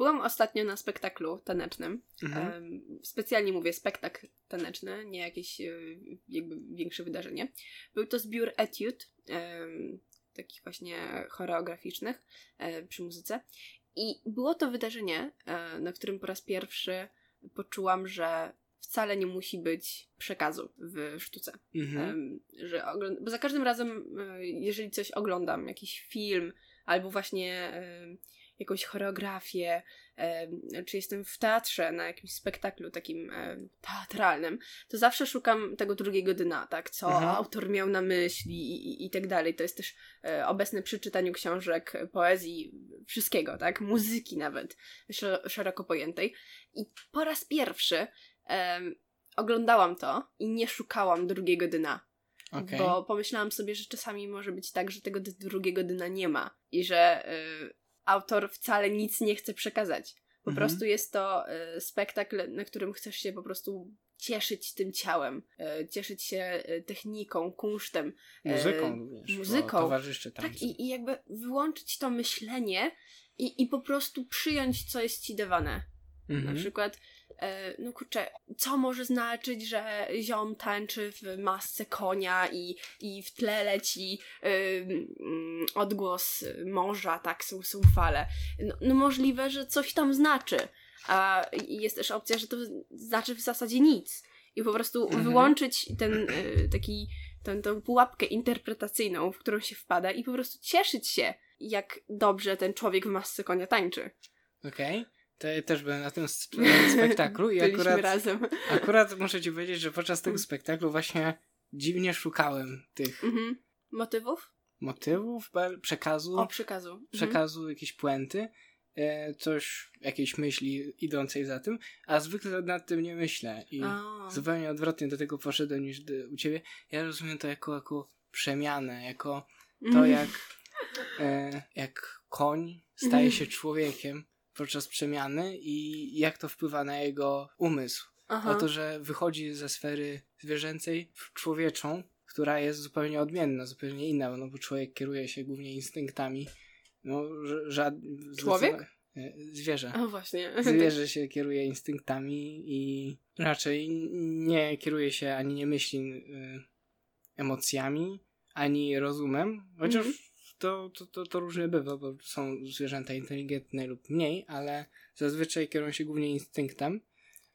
byłam ostatnio na spektaklu tanecznym. Mhm. Specjalnie mówię spektakl taneczny, nie jakieś e, jakby większe wydarzenie. Był to zbiór etiud, takich właśnie choreograficznych e, przy muzyce. I było to wydarzenie, e, na którym po raz pierwszy poczułam, że wcale nie musi być przekazu w sztuce. Mhm. Że ogląd- bo za każdym razem, jeżeli coś oglądam, jakiś film, albo właśnie jakąś choreografię, czy jestem w teatrze na jakimś spektaklu takim teatralnym, to zawsze szukam tego drugiego dna, tak? Co Mhm. autor miał na myśli i, i, i tak dalej. To jest też e, obecne przy czytaniu książek, poezji, wszystkiego, tak? Muzyki nawet, sz- szeroko pojętej. I po raz pierwszy oglądałam to i nie szukałam drugiego dna. Okej. Bo pomyślałam sobie, że czasami może być tak, że tego drugiego dna nie ma i że y, autor wcale nic nie chce przekazać. Po Mhm. prostu jest to y, spektakl, na którym chcesz się po prostu cieszyć tym ciałem, y, cieszyć się y, techniką, kunsztem. Muzyką również. muzyką. Towarzyszy tam. Tak, i, i jakby wyłączyć to myślenie i, i po prostu przyjąć, co jest ci dawane. Mhm. Na przykład, e, no kurczę, co może znaczyć, że ziom tańczy w masce konia i, i w tle leci mm, odgłos morza, tak, są, są fale. No, no możliwe, że coś tam znaczy. A jest też opcja, że to znaczy w zasadzie nic. I po prostu Mhm. wyłączyć ten y, taki, tę, tę pułapkę interpretacyjną, w którą się wpada i po prostu cieszyć się, jak dobrze ten człowiek w masce konia tańczy. Okej. To ja też byłem na tym sp- spektaklu i akurat, razem. akurat muszę ci powiedzieć, że podczas tego spektaklu właśnie dziwnie szukałem tych Mhm. Motywów? motywów, przekazu, O, przekazu. Mhm. przekazu jakiejś puenty, e, coś, jakiejś myśli idącej za tym, a zwykle nad tym nie myślę i A. zupełnie odwrotnie do tego poszedłem niż do, u ciebie. Ja rozumiem to jako, jako przemianę, jako to Mhm. jak, e, jak koń staje się człowiekiem podczas przemiany i jak to wpływa na jego umysł. Aha. O to, że wychodzi ze sfery zwierzęcej w człowieczą, która jest zupełnie odmienna, zupełnie inna, no bo człowiek kieruje się głównie instynktami. No, ża- Człowiek? e, Zwierzę. O, właśnie. Zwierzę się kieruje instynktami i raczej nie kieruje się ani nie myśli y, emocjami, ani rozumem, chociaż Mhm. To, to, to, to różnie bywa, bo są zwierzęta inteligentne lub mniej, ale zazwyczaj kierują się głównie instynktem,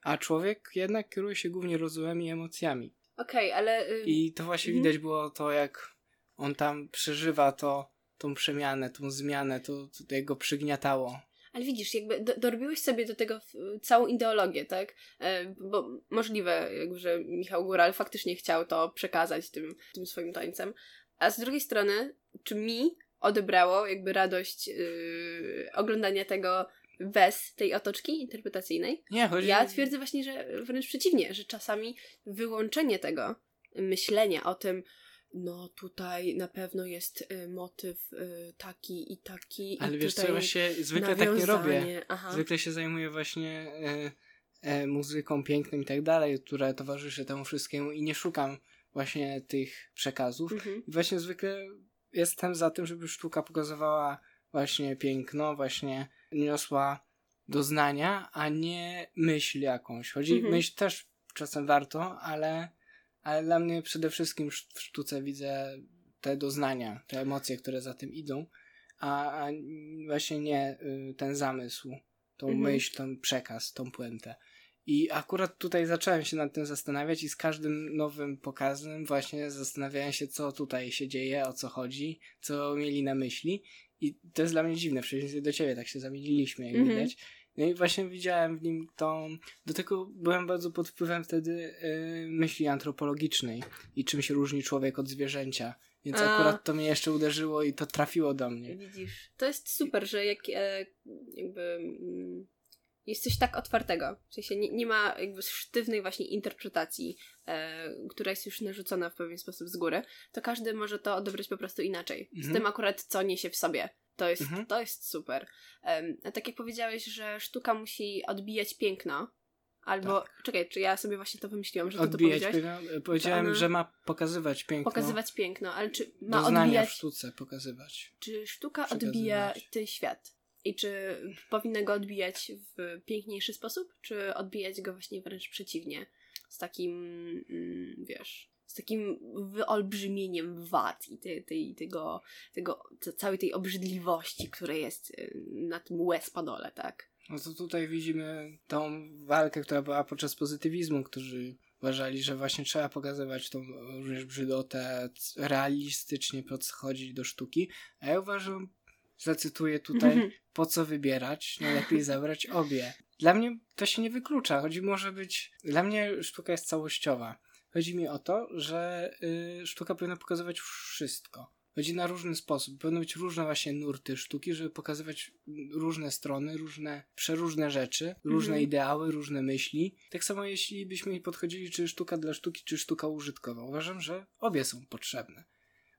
a człowiek jednak kieruje się głównie rozumem i emocjami. Okej, ale... y, I to właśnie Mhm. widać było to, jak on tam przeżywa to, tą przemianę, tą zmianę, to, to jak go przygniatało. Ale widzisz, jakby do, dorobiłeś sobie do tego całą ideologię, tak? E, bo możliwe, jakby, że Michał Góral faktycznie chciał to przekazać tym, tym swoim tańcem. A z drugiej strony, czy mi odebrało jakby radość yy, oglądania tego bez tej otoczki interpretacyjnej? Nie, chodzi Ja twierdzę właśnie, że wręcz przeciwnie, że czasami wyłączenie tego myślenia o tym, no tutaj na pewno jest y, motyw y, taki i taki. Ale i wiesz co, tutaj właśnie zwykle tak nie robię. Aha. Zwykle się zajmuję właśnie e, e, muzyką piękną i tak dalej, które towarzyszy temu wszystkiemu i nie szukam właśnie tych przekazów. Mhm. I właśnie zwykle jestem za tym, żeby sztuka pokazywała właśnie piękno, właśnie niosła doznania, a nie myśl jakąś. Chodzi, Mhm. myśl też czasem warto, ale, ale dla mnie przede wszystkim sz- w sztuce widzę te doznania, te emocje, które za tym idą, a, a właśnie nie y, ten zamysł, tą Mhm. myśl, ten przekaz, tą puentę. I akurat tutaj zacząłem się nad tym zastanawiać i z każdym nowym pokazem właśnie zastanawiałem się, co tutaj się dzieje, o co chodzi, co mieli na myśli. I to jest dla mnie dziwne, przeciwieństwie do ciebie, tak się zamieniliśmy, jak Mhm. widać. No i właśnie widziałem w nim tą... Do tego byłem bardzo pod wpływem wtedy y, myśli antropologicznej i czym się różni człowiek od zwierzęcia. Więc A. akurat to mnie jeszcze uderzyło i to trafiło do mnie. Widzisz, to jest super, że jak e, jakby mm, jest coś tak otwartego. W sensie nie, nie ma jakby sztywnej właśnie interpretacji, e, która jest już narzucona w pewien sposób z góry, to każdy może to odebrać po prostu inaczej. Z Mhm. tym akurat, co niesie w sobie. To jest, Mhm. to jest super. A tak jak powiedziałeś, że sztuka musi odbijać piękno, albo... Czekaj, czy ja sobie właśnie to wymyśliłam, że ty to Odbijać powiedziałeś? piękno. Powiedziałem, ona- że ma pokazywać piękno. Pokazywać piękno, ale czy ma doznania odbijać w sztuce pokazywać. czy sztuka odbija ten świat. I czy powinna go odbijać w piękniejszy sposób, czy odbijać go właśnie wręcz przeciwnie? Z takim, mm, wiesz, z takim wyolbrzymieniem wad i te, tej, tego, tego, całej tej obrzydliwości, która jest y, na tym łez-padole, tak? No to tutaj widzimy tą walkę, która była podczas pozytywizmu, którzy uważali, że właśnie trzeba pokazywać tą również brzydotę, realistycznie podchodzić do sztuki, a ja uważam, zacytuję tutaj, mhm. po co wybierać, najlepiej zabrać obie. Dla mnie to się nie wyklucza, chodzi może być, dla mnie sztuka jest całościowa. Chodzi mi o to, że y, sztuka powinna pokazywać wszystko. Chodzi na różny sposób. Powinny być różne właśnie nurty sztuki, żeby pokazywać różne strony, różne, przeróżne rzeczy, różne mhm. ideały, różne myśli. Tak samo jeśli byśmy podchodzili, czy sztuka dla sztuki, czy sztuka użytkowa. Uważam, że obie są potrzebne.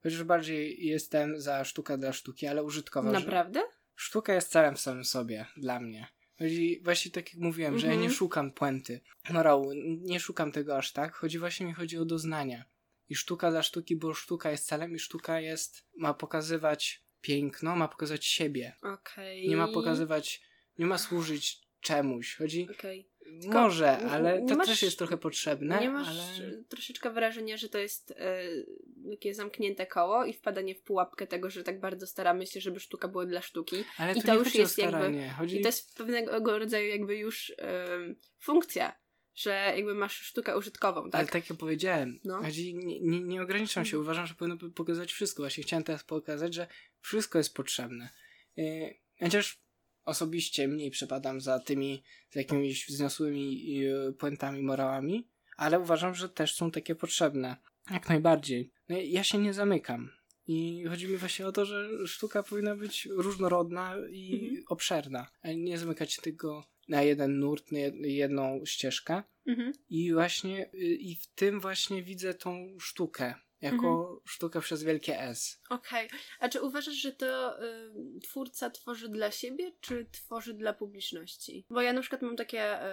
Chociaż bardziej jestem za sztuka dla sztuki, ale użytkowa. Naprawdę? Sztuka jest celem w samym sobie, dla mnie. Chodzi właśnie tak jak mówiłem, mm -hmm. że ja nie mhm. szukam puenty, morału, nie szukam tego aż tak. Chodzi właśnie mi chodzi o doznania. I sztuka dla sztuki, bo sztuka jest celem i sztuka jest, ma pokazywać piękno, ma pokazać siebie. Okay. Nie ma pokazywać, nie ma służyć czemuś. Chodzi, okay. Może, ale to masz, też jest trochę potrzebne. Nie masz ale... troszeczkę wrażenia, że to jest e, takie zamknięte koło i wpadanie w pułapkę tego, że tak bardzo staramy się, żeby sztuka była dla sztuki. Ale I to, to już jest jakby. Chodzi... I to jest pewnego rodzaju jakby już e, funkcja że jakby masz sztukę użytkową, tak? Ale tak jak powiedziałem, no. chodzi, nie, nie, nie ograniczam się, uważam, że powinno pokazać wszystko. Właśnie chciałem teraz pokazać, że wszystko jest potrzebne. Yy, chociaż osobiście mniej przepadam za tymi za jakimiś wzniosłymi y, puentami, morałami, ale uważam, że też są takie potrzebne. Jak najbardziej. No, ja się nie zamykam. I chodzi mi właśnie o to, że sztuka powinna być różnorodna i mhm. obszerna, a nie zamykać się tylko na jeden nurt, na jedną ścieżkę. Mhm. I właśnie y, i w tym właśnie widzę tą sztukę jako mhm. sztukę przez wielkie S. Okej. Okay. A czy uważasz, że to y, twórca tworzy dla siebie, czy tworzy dla publiczności? Bo ja na przykład mam takie y,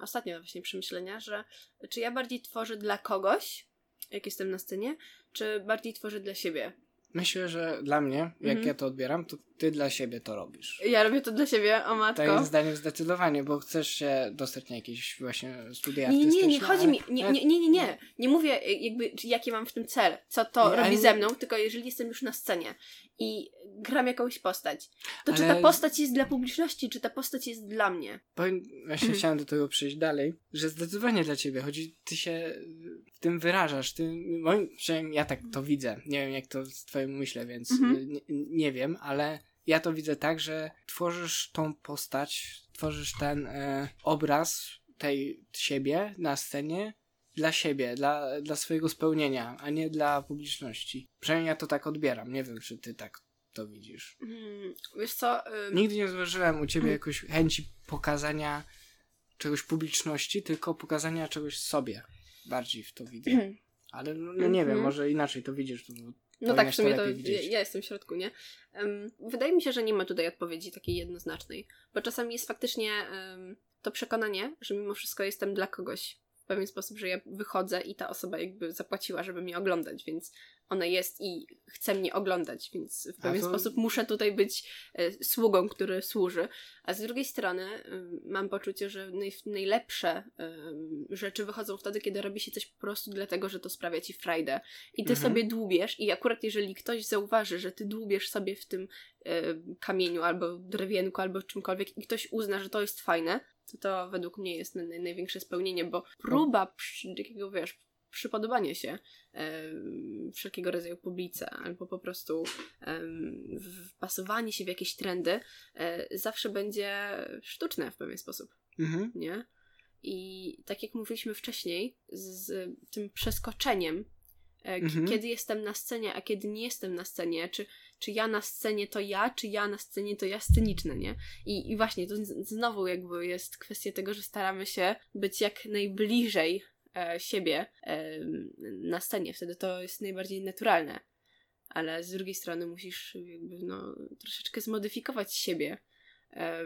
ostatnio właśnie przemyślenia, że czy ja bardziej tworzę dla kogoś, jak jestem na scenie, czy bardziej tworzę dla siebie? Myślę, że dla mnie, jak mhm. ja to odbieram, to ty dla siebie to robisz. Ja robię to dla siebie, o matko. To jest zdaniem zdecydowanie, bo chcesz się dostać na jakieś właśnie studia nie, artystyczne. Nie, nie, chodzi mi, nie, nie, nie, nie, nie. Nie mówię jakby, jaki mam w tym cel, co to nie, robi ze mną, tylko jeżeli jestem już na scenie i gram jakąś postać, to ale... czy ta postać jest dla publiczności, czy ta postać jest dla mnie? Powiem, właśnie mhm. chciałem do tego przejść dalej, że zdecydowanie dla ciebie, chodzi, ty się w tym wyrażasz, ty, moim, ja tak to widzę, nie wiem jak to z twoim myślę, więc mhm. nie, nie wiem, ale ja to widzę tak, że tworzysz tą postać, tworzysz ten e, obraz tej siebie na scenie dla siebie, dla, dla swojego spełnienia, a nie dla publiczności. Przynajmniej ja to tak odbieram. Nie wiem, czy ty tak to widzisz. Hmm, wiesz co? Ym... Nigdy nie zauważyłem u ciebie jakoś chęci pokazania czegoś publiczności, tylko pokazania czegoś sobie. Bardziej w to widzę. Ale no, no nie wiem, mhm. może inaczej to widzisz. No tak, w sumie to, ja, ja jestem w środku, nie? Um, wydaje mi się, że nie ma tutaj odpowiedzi takiej jednoznacznej, bo czasami jest faktycznie um, to przekonanie, że mimo wszystko jestem dla kogoś w pewien sposób, że ja wychodzę i ta osoba jakby zapłaciła, żeby mnie oglądać, więc ona jest i chce mnie oglądać, więc w pewien to... sposób muszę tutaj być e, sługą, który służy. A z drugiej strony e, mam poczucie, że naj, najlepsze e, rzeczy wychodzą wtedy, kiedy robi się coś po prostu dlatego, że to sprawia ci frajdę. I ty mhm. sobie dłubiesz i akurat jeżeli ktoś zauważy, że ty dłubiesz sobie w tym e, kamieniu albo drewienku albo czymkolwiek i ktoś uzna, że to jest fajne, to to według mnie jest naj, największe spełnienie, bo próba przy, takiego, wiesz, przypodobanie się wszelkiego rodzaju publice, albo po prostu wpasowanie się w jakieś trendy e, zawsze będzie sztuczne w pewien sposób. Mhm. Nie? I tak jak mówiliśmy wcześniej, z tym przeskoczeniem, e, mhm. kiedy jestem na scenie, a kiedy nie jestem na scenie, czy, czy ja na scenie to ja, czy ja na scenie to ja sceniczne, nie? I, i właśnie to znowu jakby jest kwestia tego, że staramy się być jak najbliżej siebie e, na scenie, wtedy to jest najbardziej naturalne. Ale z drugiej strony musisz jakby no, troszeczkę zmodyfikować siebie e,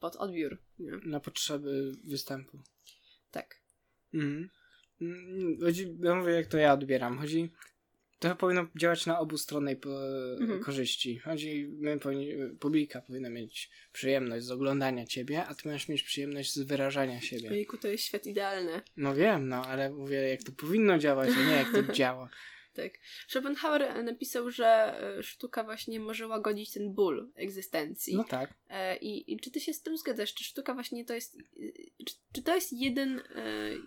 pod odbiór. Nie? Na potrzeby występu. Tak. Mhm. Mm, chodzi, ja mówię, jak to ja odbieram. Chodzi to powinno działać na obu stronnej po- Mhm. korzyści. Chodzi, my powinni, publika powinna mieć przyjemność z oglądania ciebie, a ty możesz mieć przyjemność z wyrażania siebie. Ojku, to jest świat idealny. No wiem, no, ale mówię, jak to powinno działać, a nie jak to działa. Tak. Schopenhauer e, napisał, że e, sztuka właśnie może łagodzić ten ból egzystencji. No tak. E, I, I czy ty się z tym zgadzasz? Czy sztuka właśnie to jest. Czy, czy to jest jeden,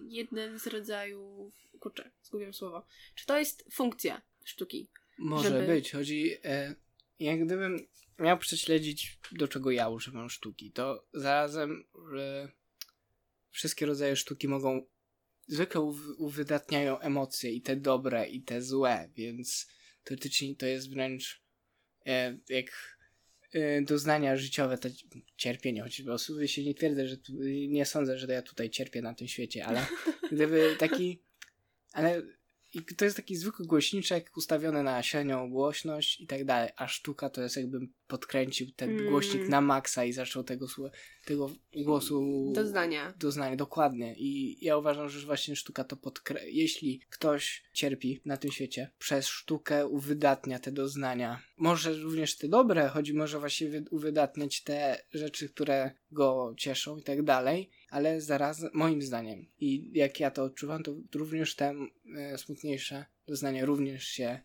jeden z rodzajów. Kurczę, zgubiłem słowo. Czy to jest funkcja sztuki? Może Żeby- być. Chodzi, e, jak gdybym miał prześledzić, do czego ja używam sztuki, to zarazem e, wszystkie rodzaje sztuki mogą, zwykle uw- uwydatniają emocje i te dobre, i te złe, więc teoretycznie to jest wręcz e, jak e, doznania życiowe, to cierpienie, choć osoby się nie twierdzę, że tu, nie sądzę, że ja tutaj cierpię na tym świecie, ale gdyby taki, ale i to jest taki zwykły głośniczek ustawiony na średnią głośność i tak dalej, a sztuka to jest jakbym podkręcił ten Mm. głośnik na maksa i zaczął tego, tego głosu Doznania. doznanie, dokładnie. I ja uważam, że właśnie sztuka to podkre... Jeśli ktoś cierpi na tym świecie, przez sztukę uwydatnia te doznania. Może również te dobre, chodzi może właśnie wy- uwydatniać te rzeczy, które go cieszą i tak dalej, ale zarazem, moim zdaniem, i jak ja to odczuwam, to również te e, smutniejsze doznania również się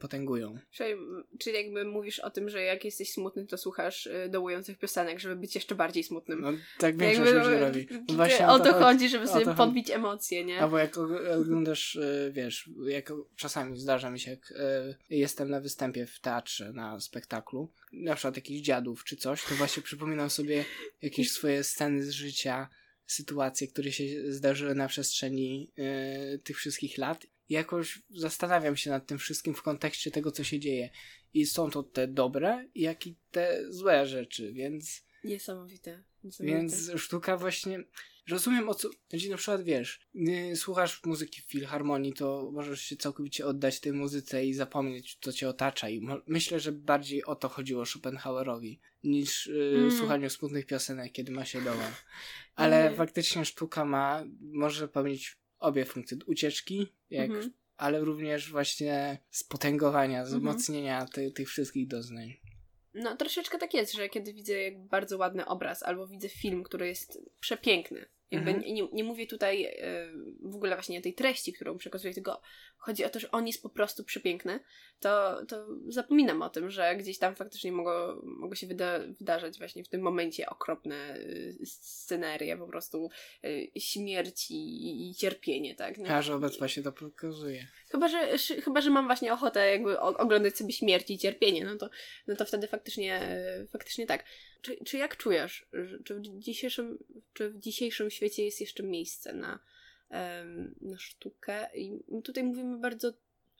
potęgują. Czyli, czyli jakby mówisz o tym, że jak jesteś smutny, to słuchasz y, dołujących piosenek, żeby być jeszcze bardziej smutnym. No, tak większość Jakby, ludzi robi. y, No właśnie o to chodzi, żeby sobie chodzi. podbić emocje, nie? Albo jak og- oglądasz, wiesz, jak czasami zdarza mi się, jak jestem na występie w teatrze, na spektaklu, na przykład jakichś dziadów czy coś, to właśnie przypominam sobie jakieś swoje sceny z życia, sytuacje, które się zdarzyły na przestrzeni y, tych wszystkich lat. Jakoś zastanawiam się nad tym wszystkim w kontekście tego, co się dzieje. I są to te dobre, jak i te złe rzeczy, więc Niesamowite. Niesamowite. więc sztuka właśnie. Rozumiem o co. Chodzi na przykład, wiesz, yy, słuchasz muzyki w filharmonii, to możesz się całkowicie oddać tej muzyce i zapomnieć, co cię otacza. I myślę, że bardziej o to chodziło Schopenhauerowi niż yy, Mm. słuchaniu smutnych piosenek, kiedy ma się dołem. Ale Mhm. faktycznie sztuka ma, może pełnić obie funkcje ucieczki, jak, Mhm. ale również właśnie spotęgowania, Mhm. wzmocnienia ty- tych wszystkich doznań. No troszeczkę tak jest, że kiedy widzę bardzo ładny obraz albo widzę film, który jest przepiękny. Jakby Mhm. nie, nie mówię tutaj e, w ogóle właśnie o tej treści, którą przekazuje, tylko chodzi o to, że on jest po prostu przepiękny, to, to zapominam o tym, że gdzieś tam faktycznie mogło, mogło się wyda wydarzać właśnie w tym momencie okropne y, scenerie, po prostu y, śmierć i, i cierpienie, tak? A że obecnie właśnie to pokazuje. Chyba że, chyba, że mam właśnie ochotę jakby oglądać sobie śmierć i cierpienie, no to, no to wtedy faktycznie, e, faktycznie tak. Czy, czy jak czujesz, czy w, dzisiejszym, czy w dzisiejszym świecie jest jeszcze miejsce na, na sztukę? I tutaj mówimy bardzo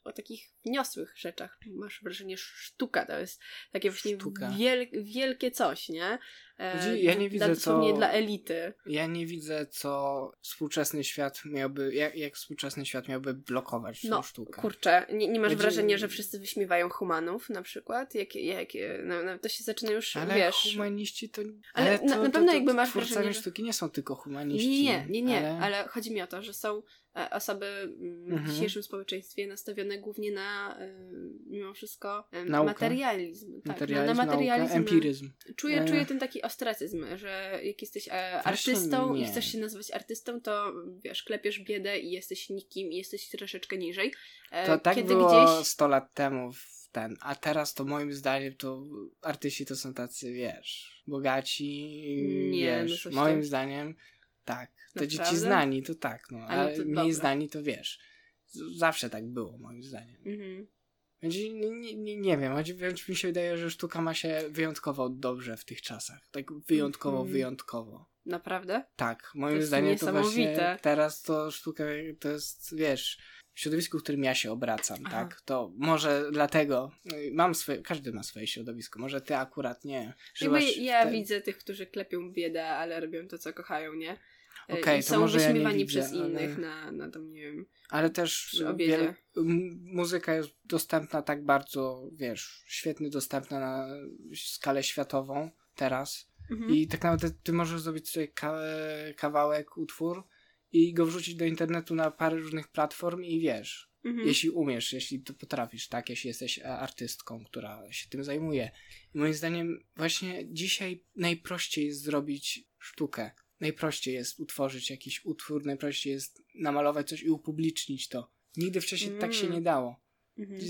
o takich wniosłych rzeczach. Masz wrażenie, że sztuka to jest takie właśnie wiel, wielkie coś, nie? E, Znaczy, ja nie dla, widzę, dosłownie co- dla elity. Ja nie widzę, co współczesny świat miałby, jak, jak współczesny świat miałby blokować tą No, sztukę. Kurczę, nie, nie masz Będzie- wrażenia, że wszyscy wyśmiewają humanów na przykład? Jak, jak, no, no, to się zaczyna już, ale wiesz... humaniści to... Ale to, na- na to, pewno to, jakby masz wrażenie, że- sztuki nie są tylko humaniści. Nie, nie, nie, nie, ale... ale... chodzi mi o to, że są e, osoby mm, w Mhm. dzisiejszym społeczeństwie nastawione głównie na e, mimo wszystko e, Naukę. materializm. Tak, Materializm, na, na materializm. nauka, empiryzm. Czuję, E. czuję ten taki ostracyzm, że jak jesteś e, artystą i chcesz się nazywać artystą, to wiesz, klepiesz biedę i jesteś nikim i jesteś troszeczkę niżej. E, To tak Kiedy było gdzieś 100 lat temu w ten, a teraz to moim zdaniem to artyści to są tacy, wiesz, bogaci, Nie, no wiesz, coś moim zdaniem tak. Dzieci Naprawdę? znani to tak, no, A ale no to mniej dobra. znani to wiesz. Zawsze tak było, moim zdaniem. Mhm. Więc nie, nie, nie, wiem, choć wręcz mi się wydaje, że sztuka ma się wyjątkowo dobrze w tych czasach. Tak wyjątkowo, Mhm. wyjątkowo. Naprawdę? Tak, moim jest zdaniem to właśnie teraz to sztuka to jest, wiesz, w środowisku, w którym ja się obracam, Aha. tak? To może dlatego, i mam swoje, każdy ma swoje środowisko, może ty akurat nie. Jakby ja w te- widzę tych, którzy klepią biedę, ale robią to, co kochają, nie? E, to są może ja wyśmiewani widzę, przez ale- innych na, na tam, nie wiem. Ale też wiele, muzyka jest dostępna tak bardzo, wiesz, świetnie dostępna na skalę światową teraz. Mhm. I tak naprawdę ty możesz zrobić sobie ka- kawałek, utwór i go wrzucić do internetu na parę różnych platform i wiesz. Mhm. Jeśli umiesz, jeśli to potrafisz, tak? Jeśli jesteś e, artystką, która się tym zajmuje. I moim zdaniem właśnie dzisiaj najprościej jest zrobić sztukę. Najprościej jest utworzyć jakiś utwór, najprościej jest namalować coś i upublicznić to. Nigdy wcześniej tak się Mm. nie dało. Mhm.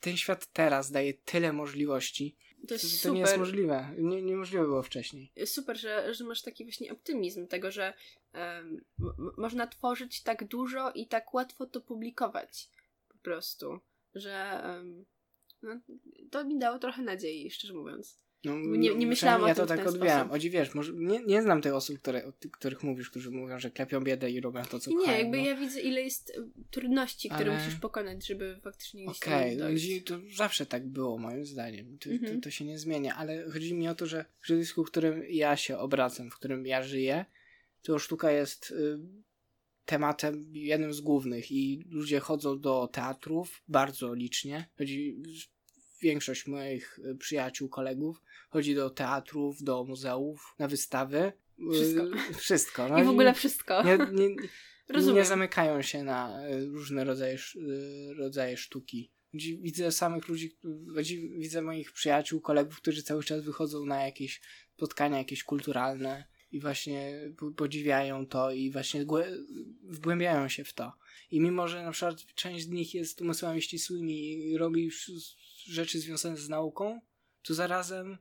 Ten świat teraz daje tyle możliwości, To jest to super. nie jest możliwe. Nie, niemożliwe było wcześniej. super, że, że masz taki właśnie optymizm tego, że em, m- m- można tworzyć tak dużo i tak łatwo to publikować. Po prostu. Że em, no, to mi dało trochę nadziei, szczerze mówiąc. No, Nie- nie myślałam o ja tym to w tak odbieram. sposób. Chodzi, wiesz, może, nie, nie znam tych osób, które, o których mówisz, którzy mówią, że klepią biedę i robią to, co I nie, kochają, jakby no. ja widzę, ile jest e, trudności, które Ale- musisz pokonać, żeby faktycznie gdzieś Okej, okay, dojść. to zawsze tak było moim zdaniem. To, Mhm. to, to się nie zmienia, ale chodzi mi o to, że w środowisku, w którym ja się obracam, w którym ja żyję, to sztuka jest y, tematem jednym z głównych i ludzie chodzą do teatrów bardzo licznie. Chodzi większość moich y, przyjaciół, kolegów chodzi do teatrów, do muzeów, na wystawy. Y, Wszystko. Wszystko. No I w ogóle wszystko. nie, nie, Rozumiem. nie zamykają się na e, różne rodzaje, rodzaje sztuki. Widzę samych ludzi, widzę moich przyjaciół, kolegów, którzy cały czas wychodzą na jakieś spotkania, jakieś kulturalne i właśnie po- podziwiają to i właśnie głę- wgłębiają się w to. I mimo, że na przykład część z nich jest umysłami ścisłymi i robi rzeczy związane z nauką, to zarazem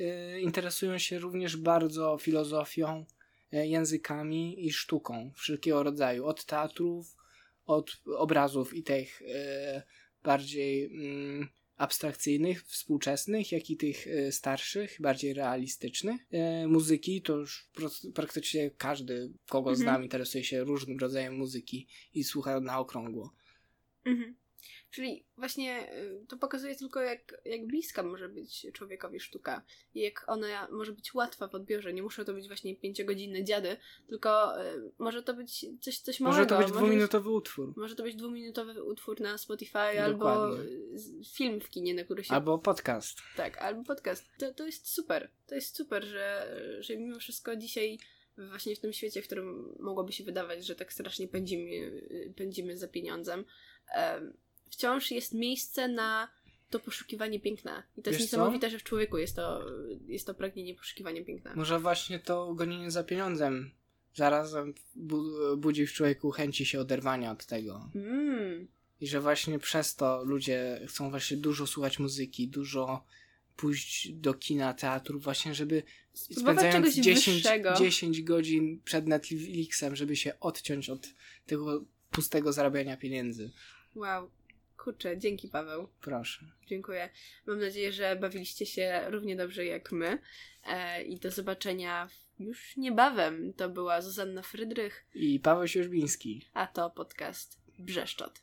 e, interesują się również bardzo filozofią, e, językami i sztuką wszelkiego rodzaju. Od teatrów, od obrazów i tych e, bardziej mm, abstrakcyjnych, współczesnych, jak i tych starszych, bardziej realistycznych. Muzyki to już praktycznie każdy, kogo Mhm. znam, interesuje się różnym rodzajem muzyki i słucha na okrągło. Mhm. Czyli właśnie y, to pokazuje tylko, jak, jak bliska może być człowiekowi sztuka i jak ona może być łatwa w odbiorze. Nie muszą to być właśnie pięciogodzinne dziady, tylko y, może to być coś, coś małego. Może to być może dwuminutowy utwór. Może to być dwuminutowy utwór na Spotify albo Dokładnie. z- film w kinie, na który się. Albo podcast. Tak, albo podcast. To, to jest super. To jest super, że, że mimo wszystko dzisiaj, właśnie w tym świecie, w którym mogłoby się wydawać, że tak strasznie pędzimy, pędzimy za pieniądzem, em, wciąż jest miejsce na to poszukiwanie piękna. I to jest Wiesz co? niesamowite, że w człowieku jest to, jest to pragnienie poszukiwania piękna. Może właśnie to gonienie za pieniądzem zarazem bu- budzi w człowieku chęci się oderwania od tego. Mm, I że właśnie przez to ludzie chcą właśnie dużo słuchać muzyki, dużo pójść do kina, teatru, właśnie żeby Spróbować spędzając czegoś 10, wyższego. 10 godzin przed Netflixem, żeby się odciąć od tego pustego zarabiania pieniędzy. wow. Kurczę, dzięki Paweł. Proszę. Dziękuję. Mam nadzieję, że bawiliście się równie dobrze jak my. E, I do zobaczenia już niebawem. To była Zuzanna Frydrych, I Paweł Sierzbiński. a to podcast Brzeszczot.